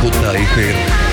JFR.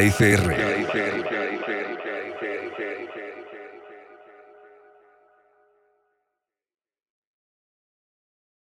Is